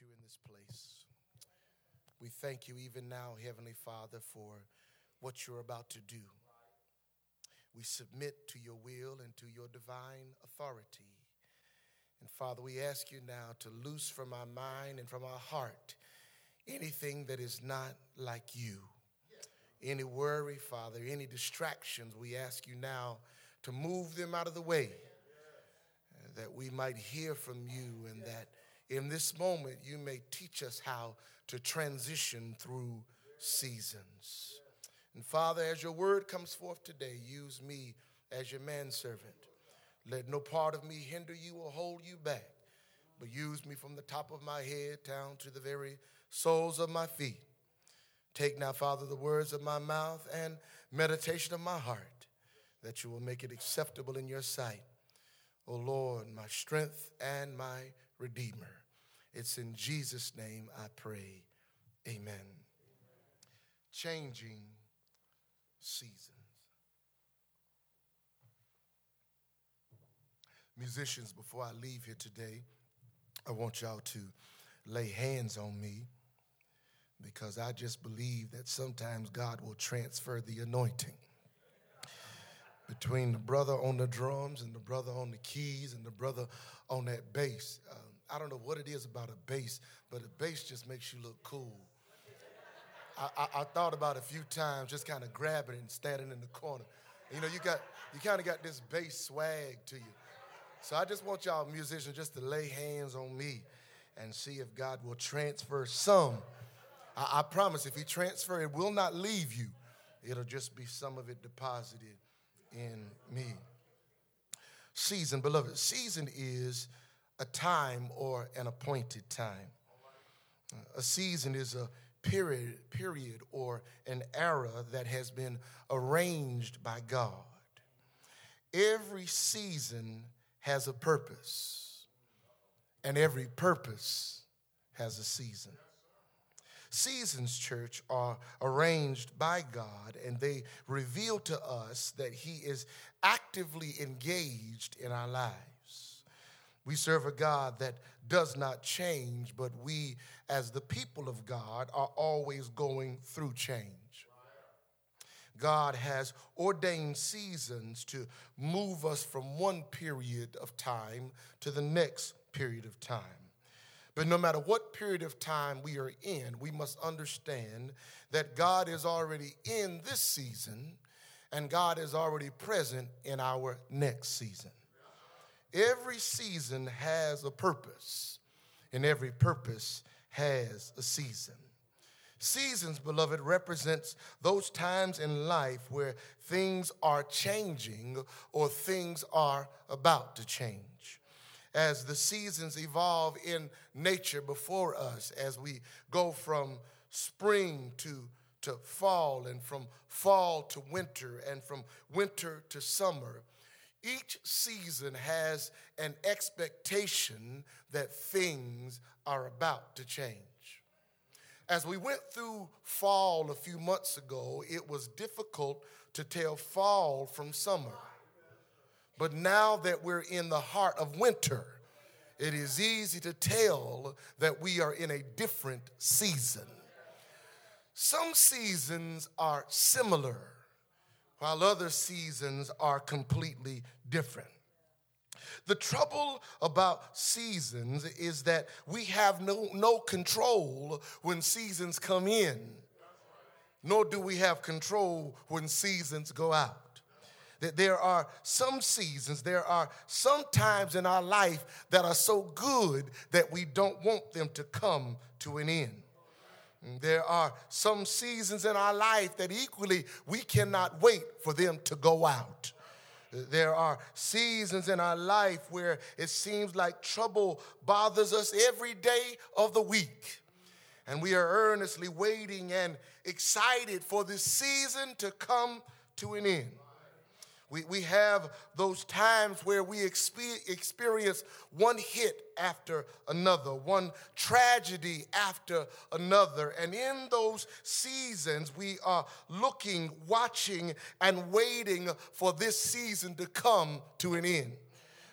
you in this place. We thank you even now, Heavenly Father, for what you're about to do. We submit to your will and to your divine authority. And Father, we ask you now to loose from our mind and from our heart anything that is not like you. Any worry, Father, any distractions, we ask you now to move them out of the way that we might hear from you and that in this moment you may teach us how to transition through seasons. And Father, as your word comes forth today, use me as your manservant. Let no part of me hinder you or hold you back, but use me from the top of my head down to the very soles of my feet. Take now, Father, the words of my mouth and meditation of my heart, that you will make it acceptable in your sight. O Lord, my strength and my redeemer. It's in Jesus' name I pray. Amen. Changing seasons. Musicians, before I leave here today, I want y'all to lay hands on me because I just believe that sometimes God will transfer the anointing between the brother on the drums and the brother on the keys and the brother on that bass. Um, I don't know what it is about a bass, but a bass just makes you look cool. I, I, I thought about a few times just kind of grabbing it and standing in the corner. You know, you got you kind of got this bass swag to you. So I just want y'all musicians just to lay hands on me and see if God will transfer some. I, I promise if he transfer it will not leave you. It'll just be some of it deposited in me. Season, beloved, season is a time or an appointed time. A season is a period, period or an era that has been arranged by God. Every season has a purpose, and every purpose has a season. Seasons, church, are arranged by God and they reveal to us that He is actively engaged in our lives. We serve a God that does not change, but we, as the people of God, are always going through change. God has ordained seasons to move us from one period of time to the next period of time. But no matter what period of time we are in, we must understand that God is already in this season and God is already present in our next season. Every season has a purpose, and every purpose has a season. Seasons, beloved, represents those times in life where things are changing or things are about to change as the seasons evolve in nature before us, as we go from spring to, to fall, and from fall to winter, and from winter to summer. Each season has an expectation that things are about to change. As we went through fall a few months ago, it was difficult to tell fall from summer. But now that we're in the heart of winter, it is easy to tell that we are in a different season. Some seasons are similar, while other seasons are completely different. The trouble about seasons is that we have no, no control when seasons come in, nor do we have control when seasons go out that there are some seasons, there are some times in our life that are so good that we don't want them to come to an end. There are some seasons in our life that equally we cannot wait for them to go out. There are seasons in our life where it seems like trouble bothers us every day of the week. And we are earnestly waiting and excited for this season to come to an end. We, we have those times where we experience one hit after another, one tragedy after another. And in those seasons, we are looking, watching, and waiting for this season to come to an end.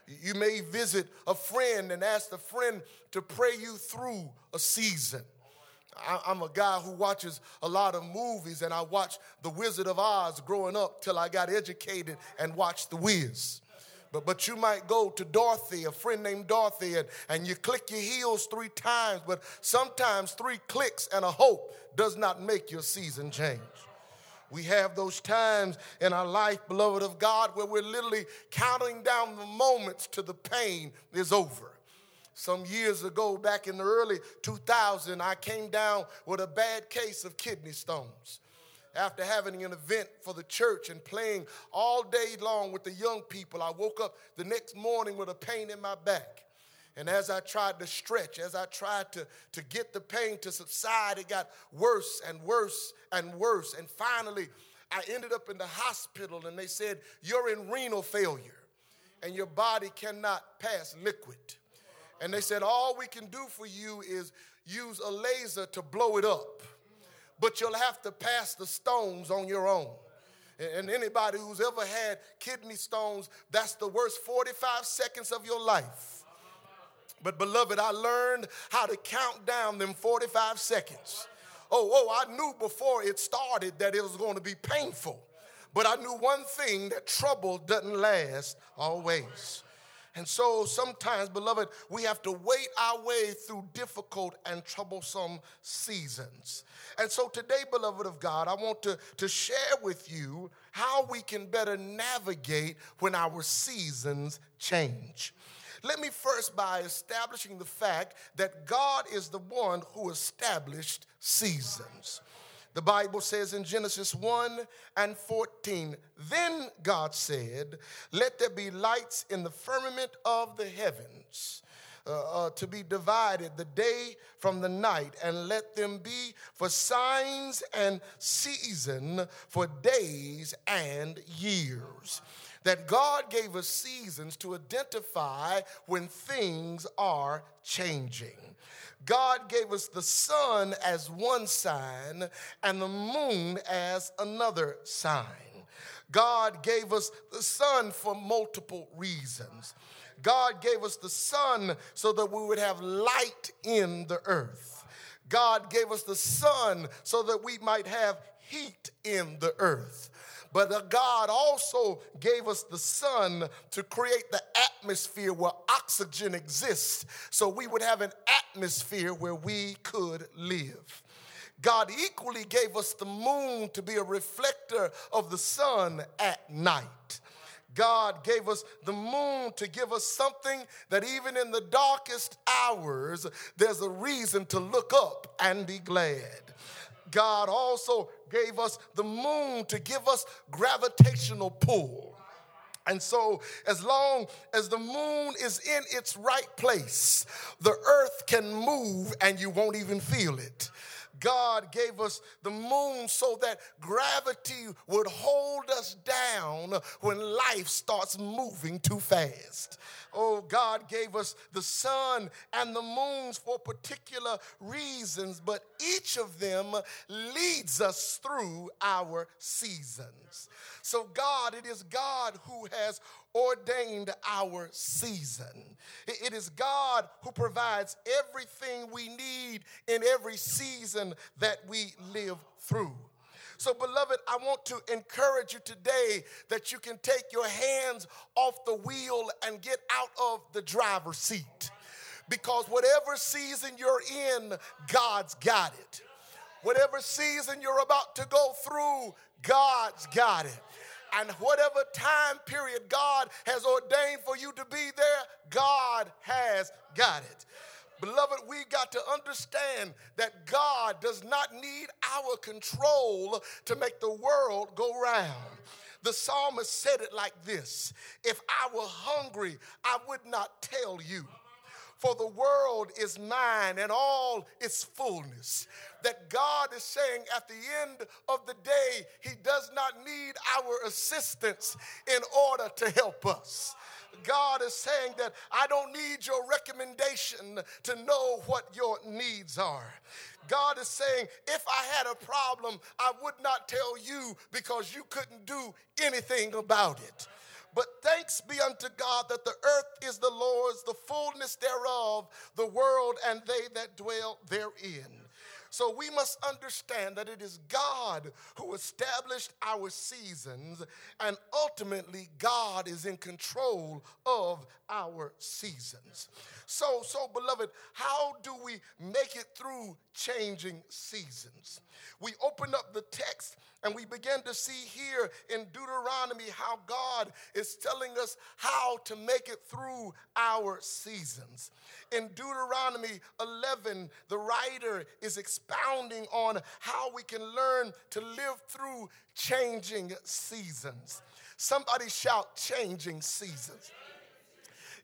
You may visit a friend and ask the friend to pray you through a season. I'm a guy who watches a lot of movies, and I watched The Wizard of Oz growing up till I got educated and watched The Wiz. But, but you might go to Dorothy, a friend named Dorothy, and, and you click your heels three times, but sometimes three clicks and a hope does not make your season change. We have those times in our life, beloved of God, where we're literally counting down the moments to the pain is over. Some years ago, back in the early 2000, I came down with a bad case of kidney stones after having an event for the church and playing all day long with the young people, I woke up the next morning with a pain in my back. And as I tried to stretch, as I tried to, to get the pain to subside, it got worse and worse and worse. And finally, I ended up in the hospital and they said, You're in renal failure and your body cannot pass liquid. And they said, All we can do for you is use a laser to blow it up but you'll have to pass the stones on your own. And anybody who's ever had kidney stones, that's the worst 45 seconds of your life. But, beloved, I learned how to count down them 45 seconds. Oh, oh, I knew before it started that it was going to be painful. But I knew one thing that trouble doesn't last always. And so sometimes, beloved, we have to wait our way through difficult and troublesome seasons. And so today, beloved of God, I want to, to share with you how we can better navigate when our seasons change. Let me first by establishing the fact that God is the one who established seasons. The Bible says in Genesis 1 and 14, then God said, Let there be lights in the firmament of the heavens. Uh, uh, to be divided the day from the night, and let them be for signs and season for days and years. That God gave us seasons to identify when things are changing. God gave us the sun as one sign and the moon as another sign. God gave us the sun for multiple reasons. God gave us the sun so that we would have light in the earth. God gave us the sun so that we might have heat in the earth. But God also gave us the sun to create the atmosphere where oxygen exists so we would have an atmosphere where we could live. God equally gave us the moon to be a reflector of the sun at night. God gave us the moon to give us something that even in the darkest hours, there's a reason to look up and be glad. God also gave us the moon to give us gravitational pull. And so, as long as the moon is in its right place, the earth can move and you won't even feel it. God gave us the moon so that gravity would hold us down when life starts moving too fast. Oh, God gave us the sun and the moons for particular reasons, but each of them leads us through our seasons. So, God, it is God who has ordained our season. It is God who provides everything we need in every season that we live through. So, beloved, I want to encourage you today that you can take your hands off the wheel and get out of the driver's seat. Because whatever season you're in, God's got it. Whatever season you're about to go through, God's got it. And whatever time period God has ordained for you to be there, God has got it. Beloved, we got to understand that God does not need our control to make the world go round. The psalmist said it like this If I were hungry, I would not tell you. For the world is mine and all its fullness. That God is saying at the end of the day, He does not need our assistance in order to help us. God is saying that I don't need your recommendation to know what your needs are. God is saying, if I had a problem, I would not tell you because you couldn't do anything about it. But thanks be unto God that the earth is the Lord's, the fullness thereof, the world and they that dwell therein. So we must understand that it is God who established our seasons, and ultimately, God is in control of our seasons. So, so beloved, how do we make it through changing seasons? We open up the text and we begin to see here in Deuteronomy how God is telling us how to make it through our seasons. In Deuteronomy 11, the writer is expounding on how we can learn to live through changing seasons. Somebody shout, changing seasons.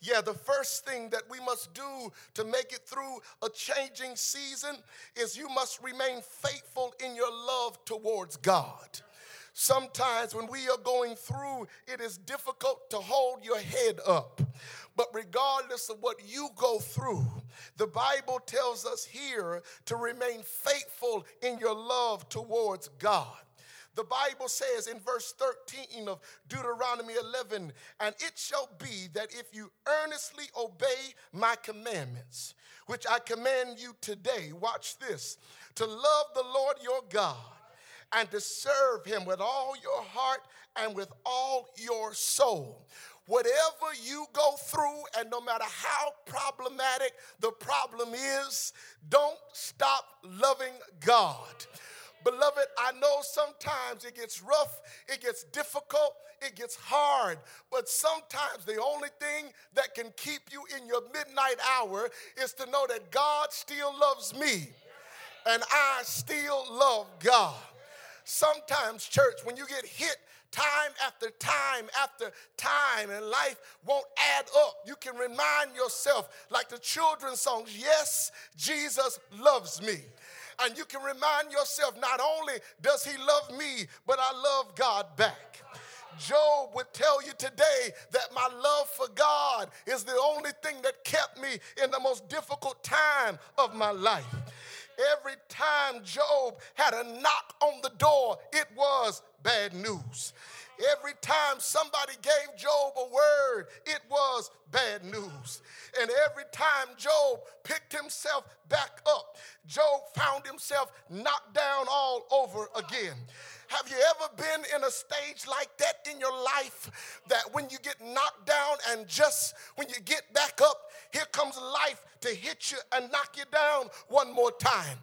Yeah, the first thing that we must do to make it through a changing season is you must remain faithful in your love towards God. Sometimes when we are going through, it is difficult to hold your head up. But regardless of what you go through, the Bible tells us here to remain faithful in your love towards God. The Bible says in verse 13 of Deuteronomy 11, and it shall be that if you earnestly obey my commandments, which I command you today, watch this, to love the Lord your God and to serve him with all your heart and with all your soul. Whatever you go through, and no matter how problematic the problem is, don't stop loving God. Beloved, I know sometimes it gets rough, it gets difficult, it gets hard, but sometimes the only thing that can keep you in your midnight hour is to know that God still loves me and I still love God. Sometimes, church, when you get hit time after time after time and life won't add up, you can remind yourself, like the children's songs, yes, Jesus loves me. And you can remind yourself, not only does he love me, but I love God back. Job would tell you today that my love for God is the only thing that kept me in the most difficult time of my life. Every time Job had a knock on the door, it was bad news. Every time somebody gave Job a word, it was bad news. And every time Job picked himself back up, Job found himself knocked down all over again. Have you ever been in a stage like that in your life that when you get knocked down and just when you get back up, here comes life to hit you and knock you down one more time?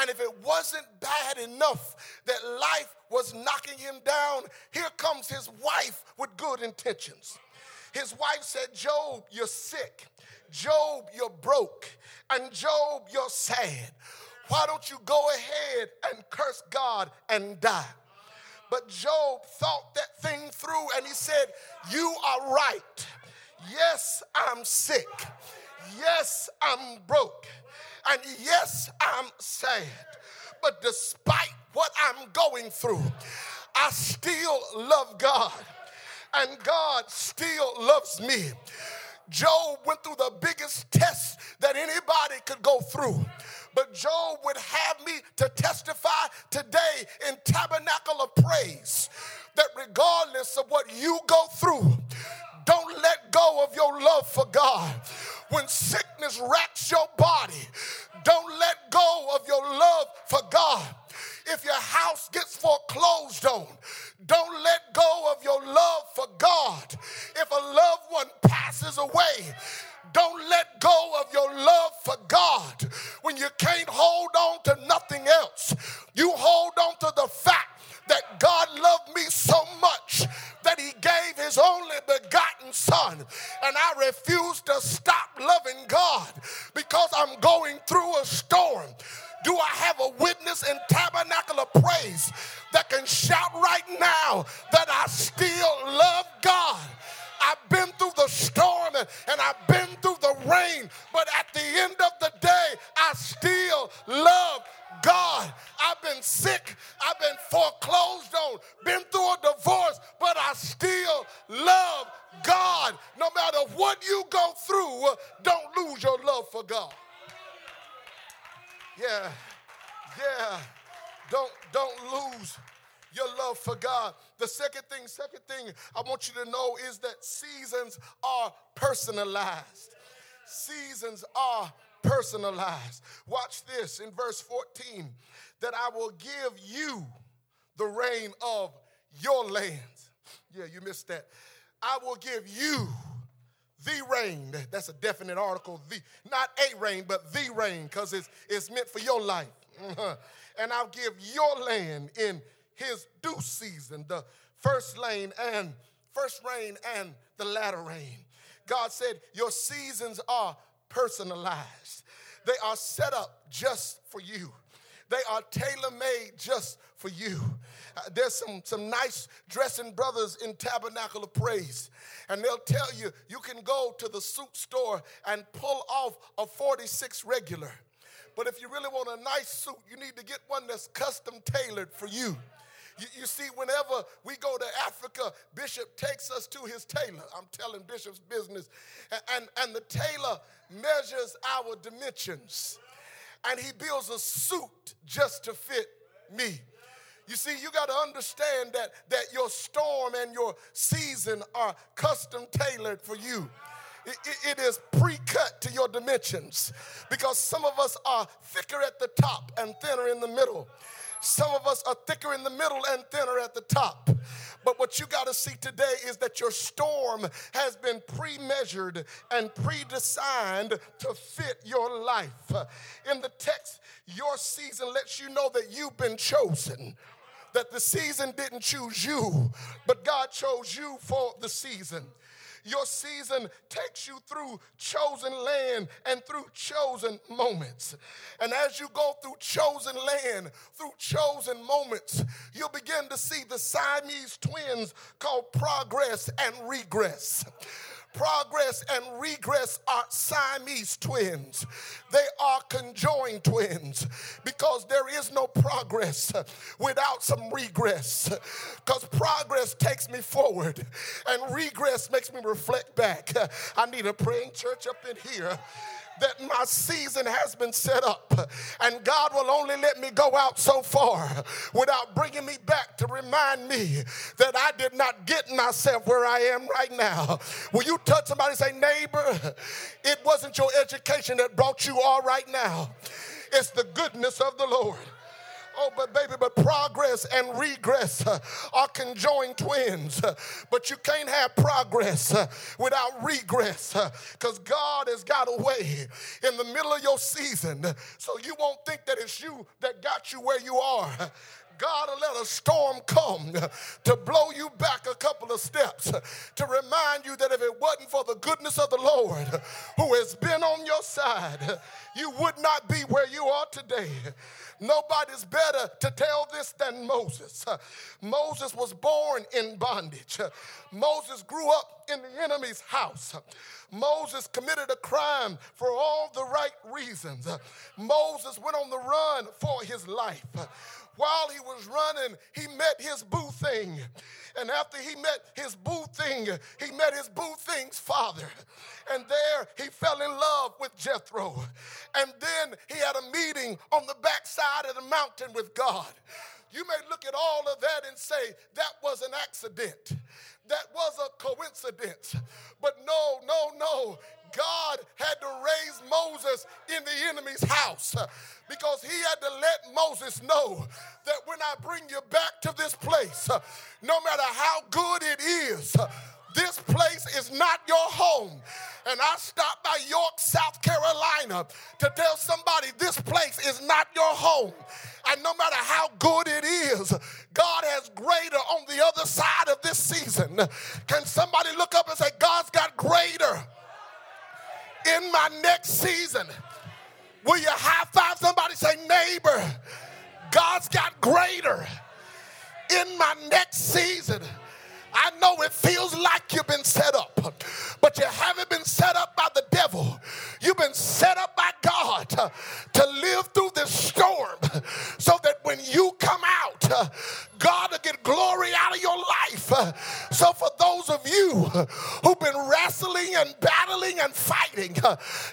And if it wasn't bad enough that life was knocking him down, here comes his wife with good intentions. His wife said, Job, you're sick. Job, you're broke. And Job, you're sad. Why don't you go ahead and curse God and die? But Job thought that thing through and he said, You are right. Yes, I'm sick. Yes, I'm broke. And yes, I'm sad. But despite what I'm going through, I still love God. And God still loves me. Job went through the biggest test that anybody could go through. But Job would have me to testify today in Tabernacle of Praise that regardless of what you go through, don't let go of your love for God. When sickness racks your body, don't let go of your love for God. If your house gets foreclosed on, don't let go of your love for God. If a loved one passes away, don't let go of your love for God. When you can't hold on to nothing else, you hold on to the fact that God loved me so much that he gave his only begotten son. And I refuse to stop loving God because I'm going through a storm. Do I have a witness in tabernacle of praise that can shout right now that I still love God? I've been through the storm and I've been through the rain, but at the end of the day, I still love God. I've been sick, I've been foreclosed on, been through a divorce, but I still love God. No matter what you go through, don't lose your love for God. Yeah, yeah. Don't don't lose your love for God. The second thing, second thing I want you to know is that seasons are personalized. Seasons are personalized. Watch this in verse 14 that I will give you the rain of your lands. Yeah, you missed that. I will give you the rain. That's a definite article. The not a rain, but the rain, because it's, it's meant for your life. Mm-hmm. And I'll give your land in his due season, the first lane and first rain and the latter rain. God said, Your seasons are personalized. They are set up just for you. They are tailor made just for you. Uh, there's some, some nice dressing brothers in Tabernacle of Praise, and they'll tell you you can go to the suit store and pull off a 46 regular. But if you really want a nice suit, you need to get one that's custom tailored for you. You, you, see, whenever we go to Africa, Bishop takes us to his tailor. I'm telling Bishop's business. And, and, and the tailor measures our dimensions. And he builds a suit just to fit me. You see, you got to understand that, that your storm and your season are custom tailored for you. It, it is pre cut to your dimensions because some of us are thicker at the top and thinner in the middle. Some of us are thicker in the middle and thinner at the top. But what you got to see today is that your storm has been pre measured and pre designed to fit your life. In the text, your season lets you know that you've been chosen that the season didn't choose you, but God chose you for the season. Your season takes you through chosen land and through chosen moments. And as you go through chosen land, through chosen moments, you'll begin to see the Siamese twins called progress and regress progress and regress are Siamese twins. They are conjoined twins because there is no progress without some regress. Because progress takes me forward and regress makes me reflect back. I need a praying church up in here that my season has been set up, and God will only let me go out so far without bringing me back to remind me that I did not get myself where I am right now. Will you touch somebody and say, neighbor, it wasn't your education that brought you all right now, it's the goodness of the Lord. Oh, but baby, but progress and regress uh, are conjoined twins. Uh, but you can't have progress uh, without regress because God has got a way in the middle of your season so you won't think that it's you that got you where you are. God will let a storm come to blow you back a couple of steps to remind you that if it wasn't for the goodness of the Lord who has been on your side, you would not be where you are today. Nobody's better to tell this than Moses. Moses was born in bondage. Moses grew up in the enemy's house. Moses committed a crime for all the right reasons. Moses went on the run for his life. While he was running, he met his boo thing. And after he met his boo thing, he met his boo thing's father. And there he fell in love with Jethro. And then he had a meeting on the backside of the mountain with God. You may look at all of that and say that was an accident. That was a coincidence. But no, no, no. God had to raise Moses in the enemy's house uh, because he had to let Moses know that when I bring you back to this place, uh, no matter how good it is, uh, this place is not your home. And I stopped by York, South Carolina to tell somebody this place is not your home. And no matter how good it is, God has greater on the other side of this season. Can somebody look up and say, God's got greater in my next season? Will you high five somebody? Say, neighbor, God's got greater in my next season. I know it feels like you've been set up, but you haven't been set up by the devil. You've been set up by God to, live through this storm so that when you come out, God will get glory out of your life. So, for those of you who've been wrestling and battling and fighting,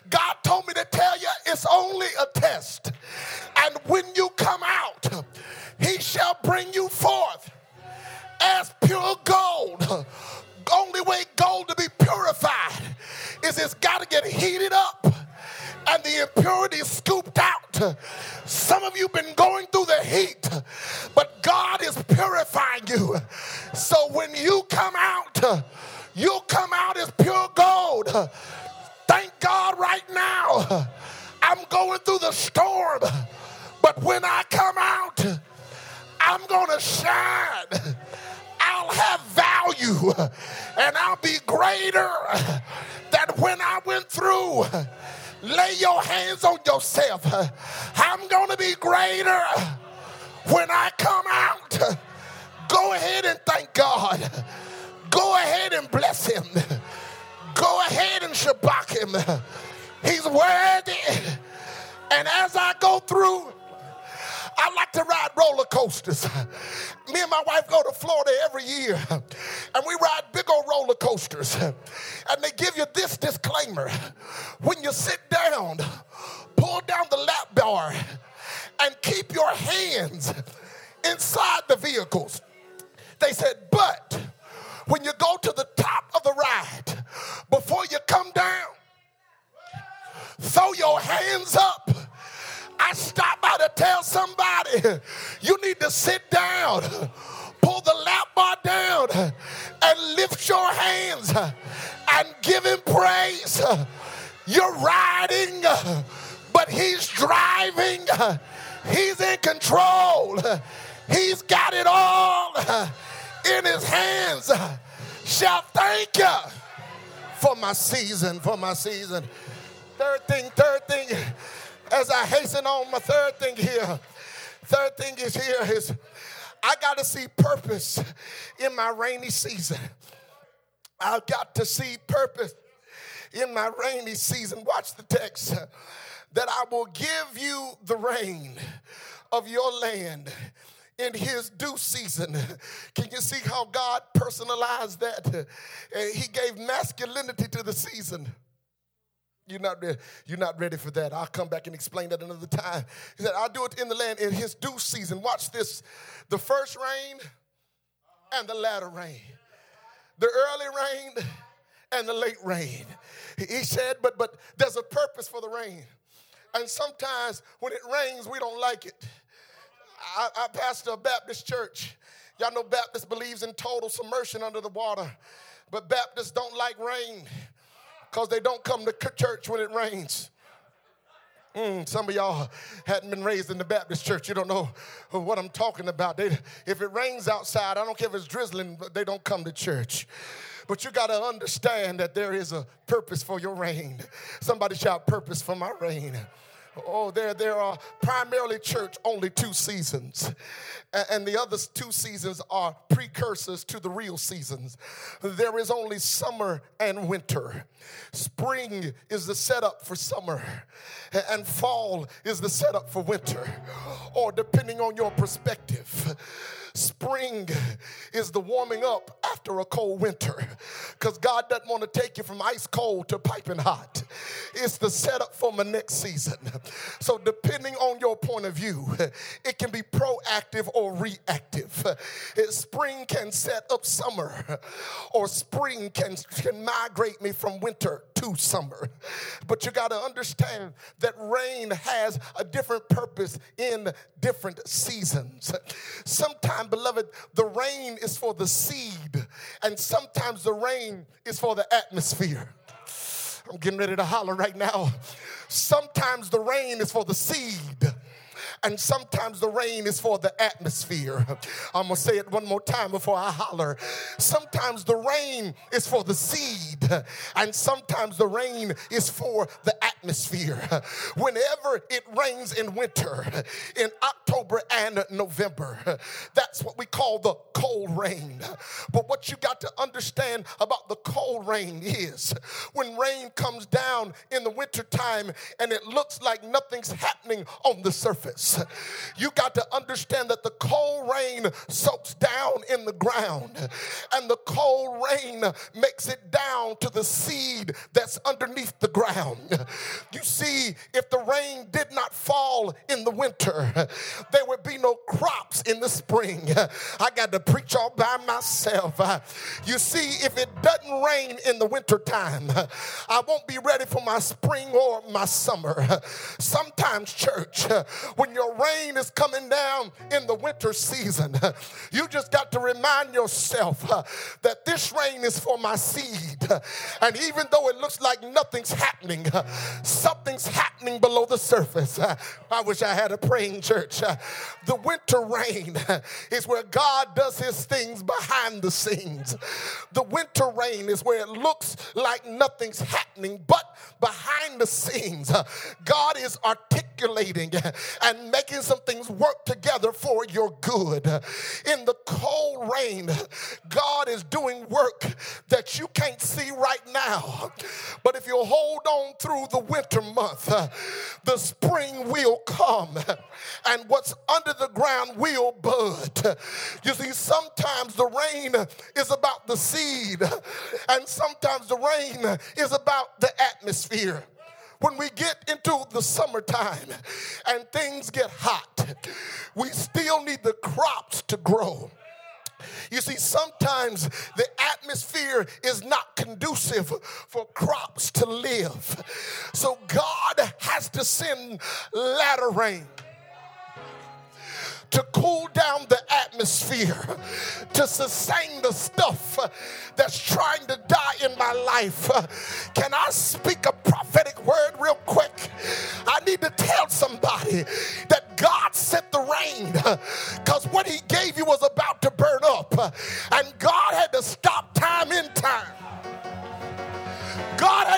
God told me to tell you it's only a test. And when you come out, He shall bring you forth as pure gold. Only way gold to be purified is it's got to get heated up and the impurities scooped out. Some of you been going through the heat, but God is purifying you. So when you come out, you'll come out as pure gold. Thank God right now. I'm going through the storm, but when I come out, I'm going to shine. I'll have value and I'll be greater than when I went through. Lay your hands on yourself. I'm going to be greater when I come out. Go ahead and thank God. Go ahead and bless him. Go ahead and shabach him. He's worthy. And as I go through, I like to ride roller coasters. Me and my wife go to Florida every year, and we ride big old roller coasters. And they give you this disclaimer when you sit down, pull down the lap bar and keep your hands inside the vehicles. They said, but when you go to the top of the ride, before you come down, throw your hands up I stop by to tell somebody you need to sit down, pull the lap bar down, and lift your hands and give him praise. You're riding, but he's driving, he's in control, he's got it all in his hands. Shall thank you for my season, for my season. Third thing, third thing as I hasten on my third thing here, third thing is here is I got to see purpose in my rainy season. I've got to see purpose in my rainy season. Watch the text that I will give you the rain of your land in his due season. Can you see how God personalized that? He gave masculinity to the season. You're not, ready, you're not ready for that. I'll come back and explain that another time. He said, I'll do it in the land in his due season. Watch this the first rain and the latter rain, the early rain and the late rain. He said, but, but there's a purpose for the rain. And sometimes when it rains, we don't like it. I, I pastor a Baptist church. Y'all know Baptist believes in total submersion under the water, but Baptists don't like rain because they don't come to church when it rains. Mm, some of y'all hadn't been raised in the Baptist church. You don't know what I'm talking about. They, if it rains outside, I don't care if it's drizzling, but they don't come to church. But you got to understand that there is a purpose for your rain. Somebody shout, Purpose for my rain. Oh, there, there are primarily church only two seasons. And the other two seasons are precursors to the real seasons. There is only summer and winter. Spring is the setup for summer, and fall is the setup for winter, or depending on your perspective. Spring is the warming up after a cold winter because God doesn't want to take you from ice cold to piping hot. It's the setup for my next season. So, depending on your point of view, it can be proactive or reactive. Spring can set up summer, or spring can, can migrate me from winter to summer. But you got to understand that rain has a different purpose in different seasons. Sometimes, beloved, the rain is for the seed, and sometimes the rain is for the atmosphere. I'm getting ready to holler right now. Sometimes the rain is for the seed and sometimes the rain is for the atmosphere. I'm gonna say it one more time before I holler. Sometimes the rain is for the seed, and sometimes the rain is for the atmosphere. Whenever it rains in winter, in October and November, that's what we call the cold rain. But what you got to understand about the cold rain is when rain comes down in the wintertime and it looks like nothing's happening on the surface you got to understand that the cold rain soaks down in the ground, and the cold rain makes it down to the seed that's underneath the ground. You see, if the rain did not fall in the winter, there would be no crops in the spring. I got to preach all by myself. You see, if it doesn't rain in the wintertime, I won't be ready for my spring or my summer. Sometimes, church, when your rain is coming down in the winter season, you just got to remind yourself uh, that this rain is for my seed. And even though it looks like nothing's happening, uh, something's happening below the surface. I wish I had a praying church. The winter rain is where God does his things behind the scenes. The winter rain is where it looks like nothing's happening, but behind the scenes, God is articulating and making some things work together for your good. In the cold rain, God is doing work that you can't see right now. But if you hold on through the winter month, the spring will come and what's under the ground will bud. You see, sometimes the rain is about the seed, and sometimes the rain is about the atmosphere when we get into the summertime and things get hot, we still need the crops to grow. You see, sometimes the atmosphere is not conducive for crops to live. So God has to send latter rain to cool down the atmosphere, to sustain the stuff that's trying to die in my life. Can I speak a prophetic word real quick? I need to tell somebody that God sent the rain because what He gave you was about to burn up, and God had to stop time in time.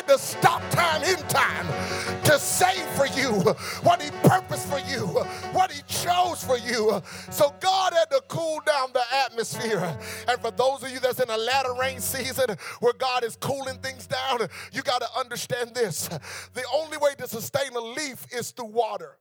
Had to stop time in time to save for you what He purposed for you, what He chose for you. So God had to cool down the atmosphere. And for those of you that's in a latter rain season where God is cooling things down, you got to understand this. The only way to sustain a leaf is through water.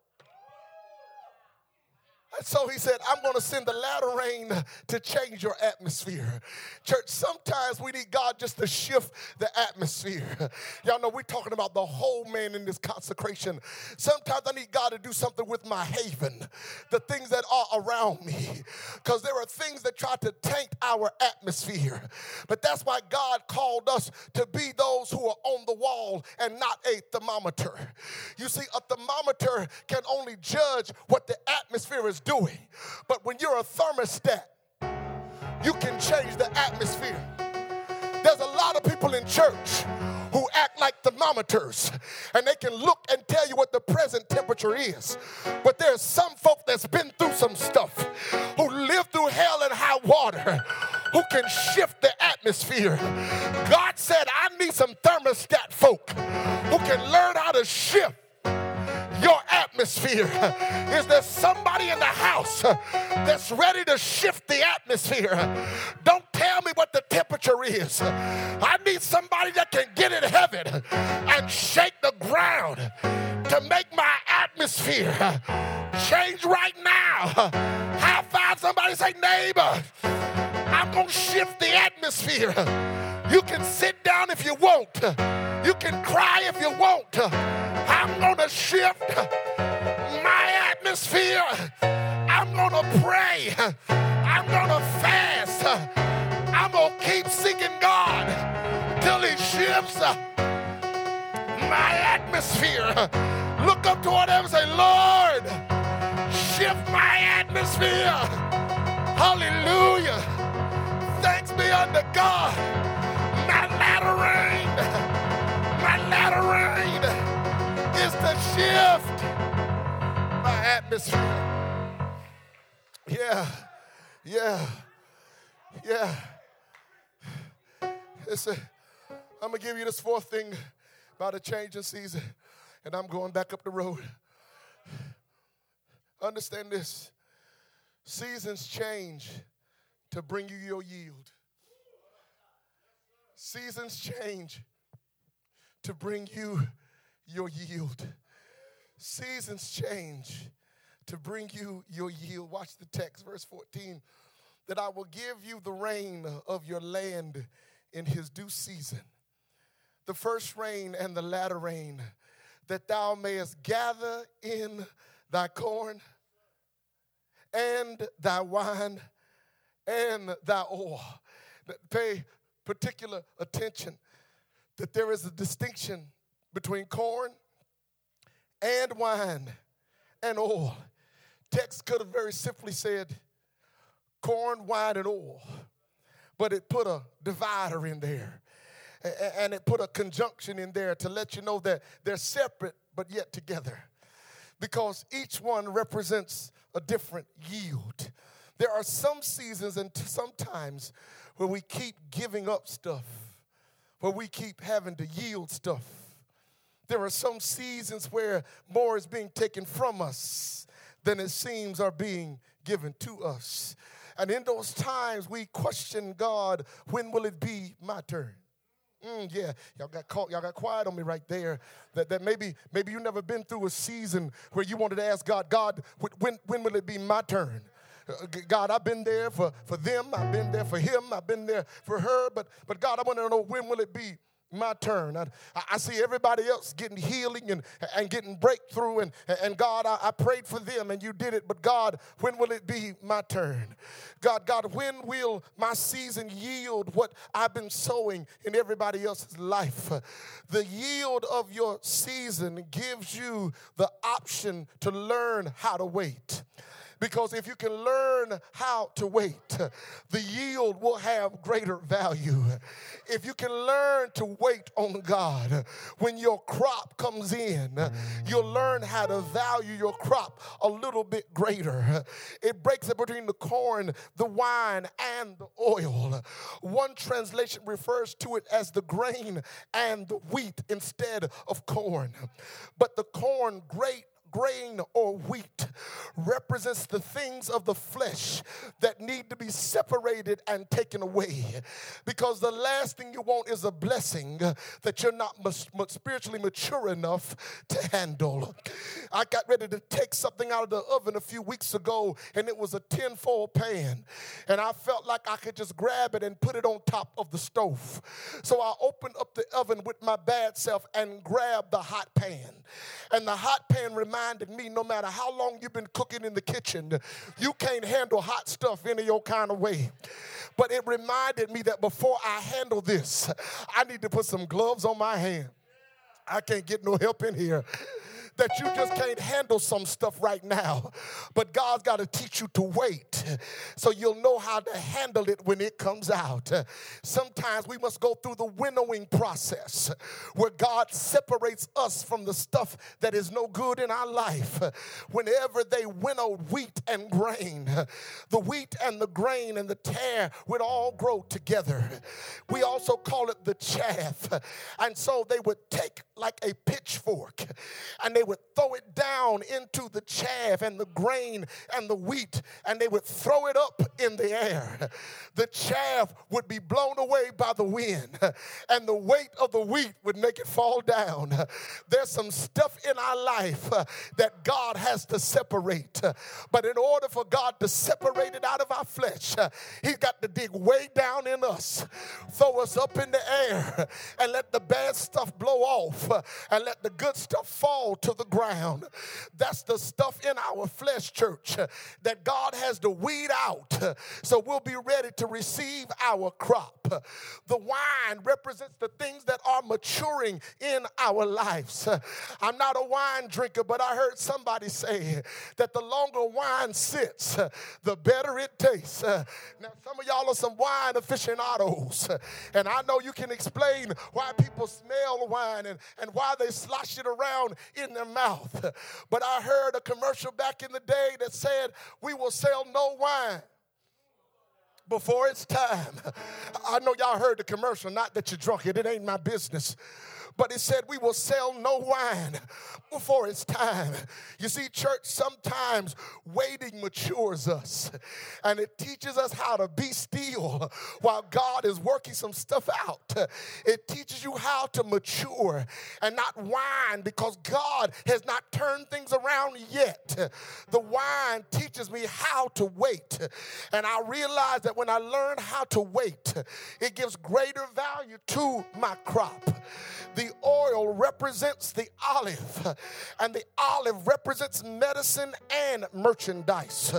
So he said, I'm going to send the latter rain to change your atmosphere. Church, sometimes we need God just to shift the atmosphere. Y'all know we're talking about the whole man in this consecration. Sometimes I need God to do something with my haven, the things that are around me, because there are things that try to taint our atmosphere. But that's why God called us to be those who are on the wall and not a thermometer. You see, a thermometer can only judge what the atmosphere is doing. But when you're a thermostat, you can change the atmosphere. There's a lot of people in church who act like thermometers and they can look and tell you what the present temperature is. But there's some folk that's been through some stuff who lived through hell and high water who can shift the atmosphere. God said, I need some thermostat folk who can learn how to shift your atmosphere. Is there somebody in the house that's ready to shift the atmosphere? Don't tell me what the temperature is. I need somebody that can get in heaven and shake the ground to make my atmosphere change right now. High five somebody, say, neighbor, I'm going to shift the atmosphere. You can sit down if you want. You can cry if you want. I'm going to shift my atmosphere. I'm going to pray. I'm going to fast. Going to keep seeking God till He shifts my atmosphere. Look up to whatever say, Lord, shift my atmosphere. Hallelujah. Thanks be unto God my latter rain, my latter rain is to shift my atmosphere. Yeah, yeah, yeah. I'm gonna give you this fourth thing about a change season, and I'm going back up the road. Understand this seasons change to bring you your yield. Seasons change to bring you your yield. Seasons change to bring you your yield. Watch the text, verse 14. That I will give you the rain of your land in his due season, the first rain and the latter rain, that thou mayest gather in thy corn and thy wine and thy oil. Pay particular attention that there is a distinction between corn and wine and oil. Text could have very simply said corn, wine, and oil, but it put a divider in there and it put a conjunction in there to let you know that they're separate but yet together because each one represents a different yield. There are some seasons and sometimes where we keep giving up stuff, where we keep having to yield stuff. There are some seasons where more is being taken from us than it seems are being given to us. And in those times, we question God, when will it be my turn? Mm, yeah, y'all got caught, y'all got quiet on me right there. That, that maybe maybe you never been through a season where you wanted to ask God, God, when, when will it be my turn? Uh, God, I've been there for, for them, I've been there for him, I've been there for her, but but God, I want to know when will it be my turn. I, I, see everybody else getting healing and, and getting breakthrough, and, and God, I, I prayed for them and you did it, but God, when will it be my turn? God, God, when will my season yield what I've been sowing in everybody else's life? The yield of your season gives you the option to learn how to wait. Because if you can learn how to wait, the yield will have greater value. If you can learn to wait on God, when your crop comes in, you'll learn how to value your crop a little bit greater. It breaks it between the corn, the wine, and the oil. One translation refers to it as the grain and the wheat instead of corn. But the corn, great grain or wheat represents the things of the flesh that need to be separated and taken away. Because the last thing you want is a blessing that you're not spiritually mature enough to handle. I got ready to take something out of the oven a few weeks ago, and it was a tinfoil pan. And I felt like I could just grab it and put it on top of the stove. So I opened up the oven with my bad self and grabbed the hot pan. And the hot pan reminded reminded me no matter how long you've been cooking in the kitchen, you can't handle hot stuff any your kind of way. But it reminded me that before I handle this, I need to put some gloves on my hand. I can't get no help in here that you just can't handle some stuff right now. But God's got to teach you to wait so you'll know how to handle it when it comes out. Sometimes we must go through the winnowing process where God separates us from the stuff that is no good in our life. Whenever they winnow wheat and grain, the wheat and the grain and the tare would all grow together. We also call it the chaff. And so they would take like a pitchfork and they would throw it down into the chaff and the grain and the wheat, and they would throw it up in the air. The chaff would be blown away by the wind, and the weight of the wheat would make it fall down. There's some stuff in our life uh, that God has to separate, but in order for God to separate it out of our flesh, uh, He's got to dig way down in us, throw us up in the air, and let the bad stuff blow off, and let the good stuff fall to the ground. That's the stuff in our flesh, church, that God has to weed out so we'll be ready to receive our crop. The wine represents the things that are maturing in our lives. I'm not a wine drinker, but I heard somebody say that the longer wine sits, the better it tastes. Now, some of y'all are some wine aficionados, and I know you can explain why people smell wine and, and why they slosh it around in their mouth. But I heard a commercial back in the day that said, We will sell no wine before it's time. I know y'all heard the commercial, not that you're drunk it, it ain't my business but it said we will sell no wine before it's time. You see, church, sometimes waiting matures us and it teaches us how to be still while God is working some stuff out. It teaches you how to mature and not whine because God has not turned things around yet. The wine teaches me how to wait. And I realize that when I learn how to wait, it gives greater value to my crop. The the oil represents the olive, and the olive represents medicine and merchandise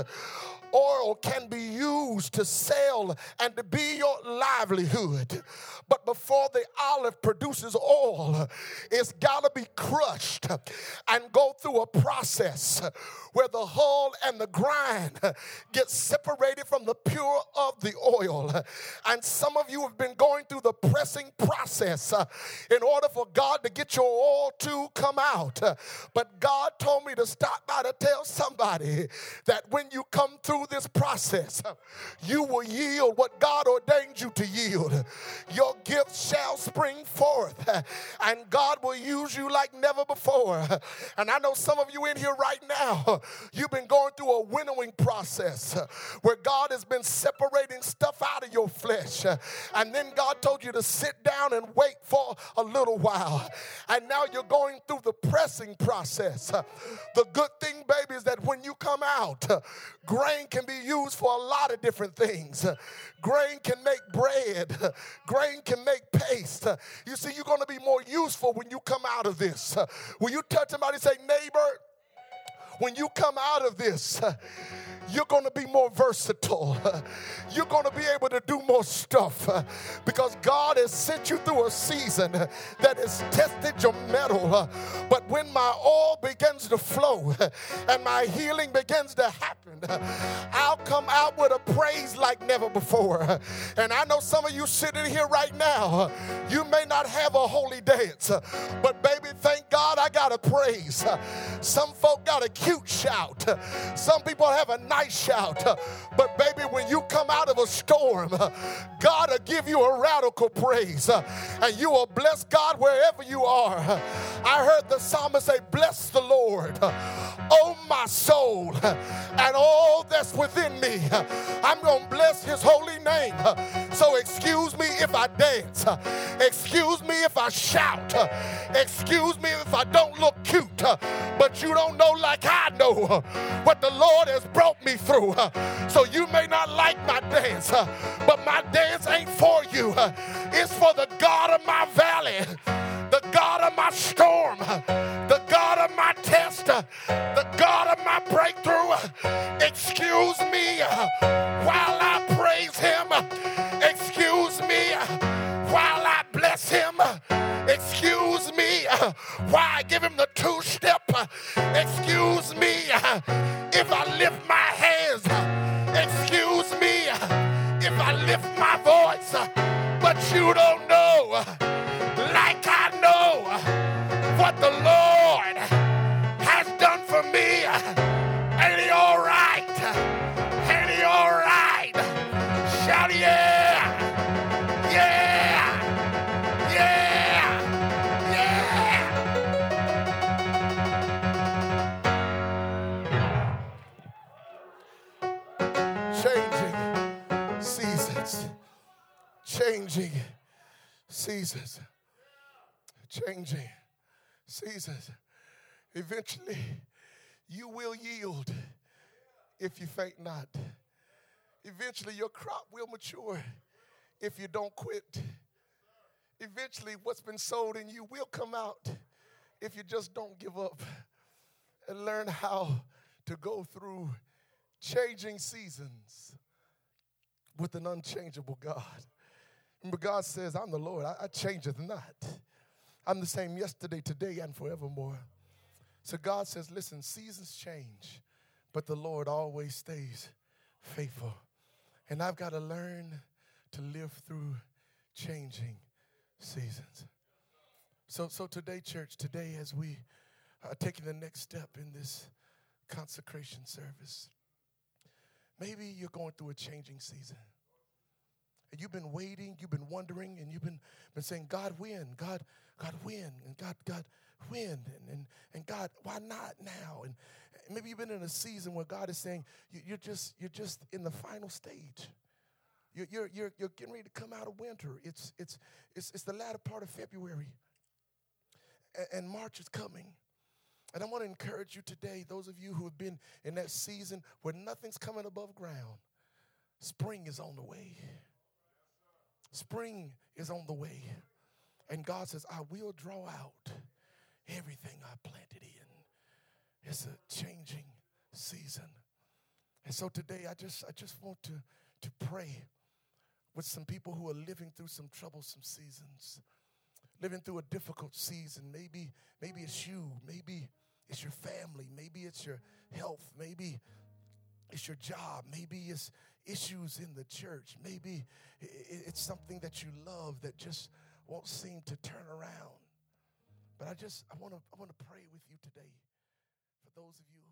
oil can be used to sell and to be your livelihood. But before the olive produces oil, it's got to be crushed and go through a process where the hull and the grind get separated from the pure of the oil. And some of you have been going through the pressing process uh, in order for God to get your oil to come out. But God told me to stop to tell somebody that when you come through this process, you will yield what God ordained you to yield. Your gift shall spring forth, and God will use you like never before. And I know some of you in here right now, you've been going through a winnowing process where God has been separating stuff out of your flesh. And then God told you to sit down and wait for a little while. And now you're going through the pressing process. The good thing, baby, is that when you come out, uh, grain can be used for a lot of different things. Uh, grain can make bread, uh, grain can make paste. You see, you're going to be more useful when you come out of this. When you touch somebody, say, neighbor, when you come out of this, you're going to be more versatile. You're going to be able to do more stuff because God has sent you through a season that has tested your mettle. But when my oil begins to flow and my healing begins to happen, I'll come out with a praise like never before. And I know some of you sitting here right now, you may not have a holy dance, but baby, thank God I got a praise. Some folk got a cute shout. Some people have a nice shout. But baby, when you come out of a storm, God will give you a radical praise. And you will bless God wherever you are. I heard the psalmist say, Bless the Lord, oh my soul, and all that's within me. I'm going to bless his holy name. So excuse me if I dance. Excuse me if I shout. Excuse me if I don't look cute. But you don't know like I know what the Lord has brought me through. So you may not like my dance, but my dance ain't for you. It's for the God of my valley, the God of my storm, the of my test, uh, the God of my breakthrough. Uh, excuse me uh, while I praise him. Excuse me while I bless him. Excuse me while I give him the two step. Excuse me if I lift my hands. Excuse me if I lift my voice. But you don't know, seasons. Changing seasons. Eventually, you will yield if you faint not. Eventually, your crop will mature if you don't quit. Eventually, what's been sold in you will come out if you just don't give up and learn how to go through changing seasons with an unchangeable God. Remember, God says, I'm the Lord, I, I changeth not. I'm the same yesterday, today, and forevermore. So God says, listen, seasons change, but the Lord always stays faithful. And I've got to learn to live through changing seasons. So, so today, church, today, as we are taking the next step in this consecration service, maybe you're going through a changing season. And you've been waiting, you've been wondering, and you've been, been saying, God, when? God, God, when? And God, God, when? And, and, and God, why not now? And maybe you've been in a season where God is saying, you, you're, just, you're just in the final stage. You're, you're, you're, you're getting ready to come out of winter. It's, it's, it's, it's the latter part of February. And March is coming. And I want to encourage you today, those of you who have been in that season where nothing's coming above ground, spring is on the way. Spring is on the way. And God says, I will draw out everything I planted in. It's a changing season. And so today I just I just want to, to pray with some people who are living through some troublesome seasons, living through a difficult season. Maybe, maybe it's you, maybe it's your family, maybe it's your health, maybe it's your job, maybe it's issues in the church, maybe it's something that you love that just won't seem to turn around. But I just I want to I want to pray with you today for those of you